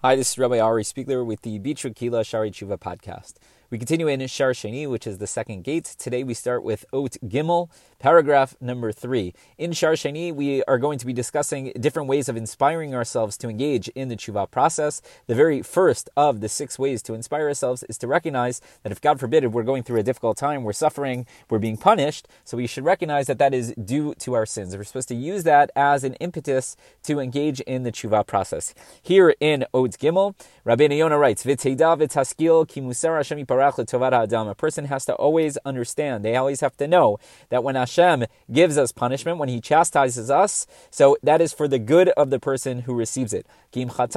Hi, this is Rabbi Ari Spiegler with the Bitra Kila Shari Tshuva podcast. We continue in Shar Sheni, which is the second gate. Today we start with Ot Gimel, paragraph number three. In Shar Sheni, we are going to be discussing different ways of inspiring ourselves to engage in the tshuva process. The very first of the six ways to inspire ourselves is to recognize that if God forbid we're going through a difficult time, we're suffering, we're being punished, so we should recognize that that is due to our sins. We're supposed to use that as an impetus to engage in the tshuva process. Here in Ot Gimel, Rabbi Yonah writes, "V'teida v'taskil ki Hashem a person has to always understand, they always have to know that when Hashem gives us punishment, when He chastises us, so that is for the good of the person who receives it. Because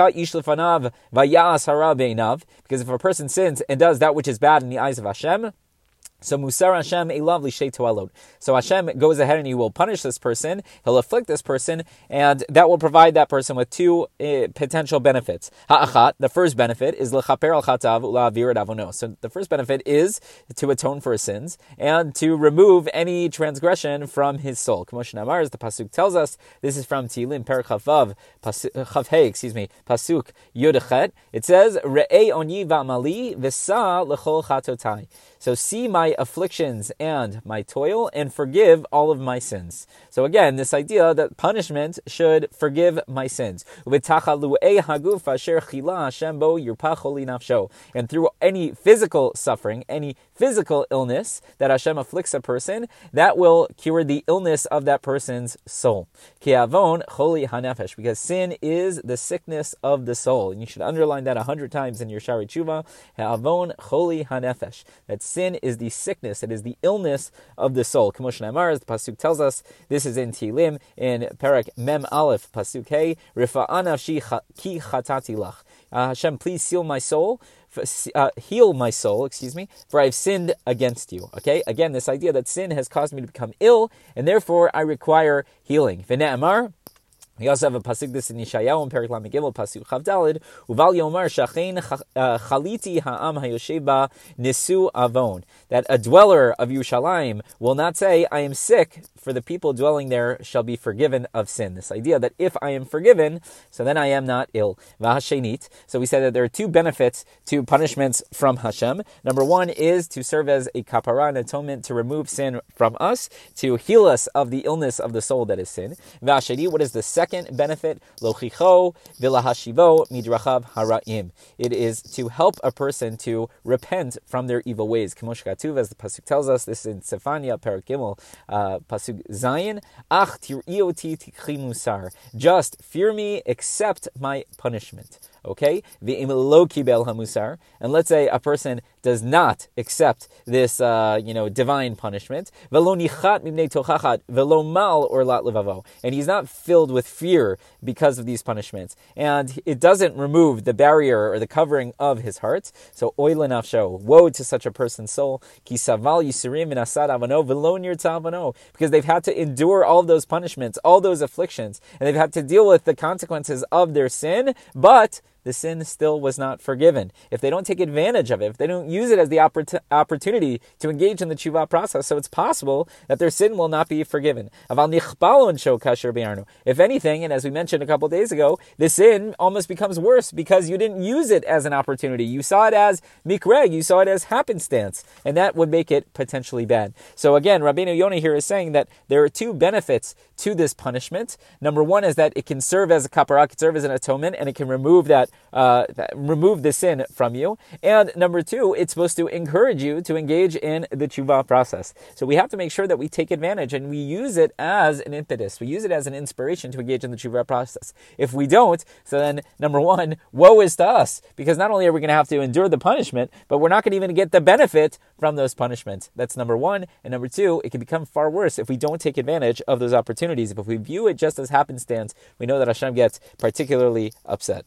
if a person sins and does that which is bad in the eyes of Hashem, so Musar Hashem Elav Lishay Toalod. So Hashem goes ahead and he will punish this person, he'll afflict this person, and that will provide that person with two uh, potential benefits. Ha'achat, the first benefit is Lechaper al Chatav Ula'avir Avono. So the first benefit is to atone for his sins and to remove any transgression from his soul. Kamosh Namar, as the Pasuk tells us, this is from Tilim, Per Chavav, Chavhei, excuse me, Pasuk Yodachet. It says, Re'e oni va'mali v'sa lechol chatotai. So see my afflictions and my toil and forgive all of my sins. So again, this idea that punishment should forgive my sins. And through any physical suffering, any physical illness that Hashem afflicts a person, that will cure the illness of that person's soul. Because sin is the sickness of the soul. And you should underline that a hundred times in your Shari Tshuva. That sin is the sickness, it is the illness of the soul. Kamosh Amar, as the Pasuk tells us, this is in Tilim, in Perak Mem Aleph, Pasuk Hey, Rifa'ana ki chatati lach. Uh, Hashem, please seal my soul, uh, heal my soul, excuse me, for I've sinned against you. Okay, again, this idea that sin has caused me to become ill, and therefore I require healing. V'ne'amar, we also have a pasuk this in Yeshayahu in Perik Lamigimel pasuk Chav Dalid Uval Yomar Shachein uh, Chaliti Ha'am Hayosheba Nisu Avon that a dweller of Yerushalayim will not say I am sick for the people dwelling there shall be forgiven of sin. This idea that if I am forgiven, so then I am not ill. V'hashenit. So we said that there are two benefits to punishments from Hashem. Number one is to serve as a kapara, an atonement to remove sin from us, to heal us of the illness of the soul that is sin. V'hasheni, what is the second benefit? Lochicho v'lahashivo midrachav haraim. It is to help a person to repent from their evil ways. Kimosh as the pasuk tells us, this is in Sefania, Parak Gimel, uh, pasuk Zion, Ach tir'ioti tikchi musar. Just fear me, accept my punishment. Okay? the kibel hamusar. And let's say a person does not accept this, uh, you know, divine punishment. Velo nichat mibnei tochachat velo mal or lat levavo. And he's not filled with fear because of these punishments. And it doesn't remove the barrier or the covering of his heart. So oil woe to such a person's soul. Ki saval yisurim asad avano velo nirta Because they've had to endure all those punishments, all those afflictions, and they've had to deal with the consequences of their sin, but the sin still was not forgiven. If they don't take advantage of it, if they don't use it as the opportunity to engage in the tshuva process, so it's possible that their sin will not be forgiven. If anything, and as we mentioned a couple days ago, the sin almost becomes worse because you didn't use it as an opportunity. You saw it as mikreh, you saw it as happenstance, and that would make it potentially bad. So again, Rabbeinu Yonah here is saying that there are two benefits to this punishment. Number one is that it can serve as a kapara, it can serve as an atonement, and it can remove that uh, remove the sin from you. And number two, it's supposed to encourage you to engage in the tshuva process. So we have to make sure that we take advantage and we use it as an impetus. We use it as an inspiration to engage in the tshuva process. If we don't, so then number one, woe is to us because not only are we going to have to endure the punishment, but we're not going to even get the benefit from those punishments. That's number one. And number two, it can become far worse if we don't take advantage of those opportunities. If we view it just as happenstance, we know that Hashem gets particularly upset.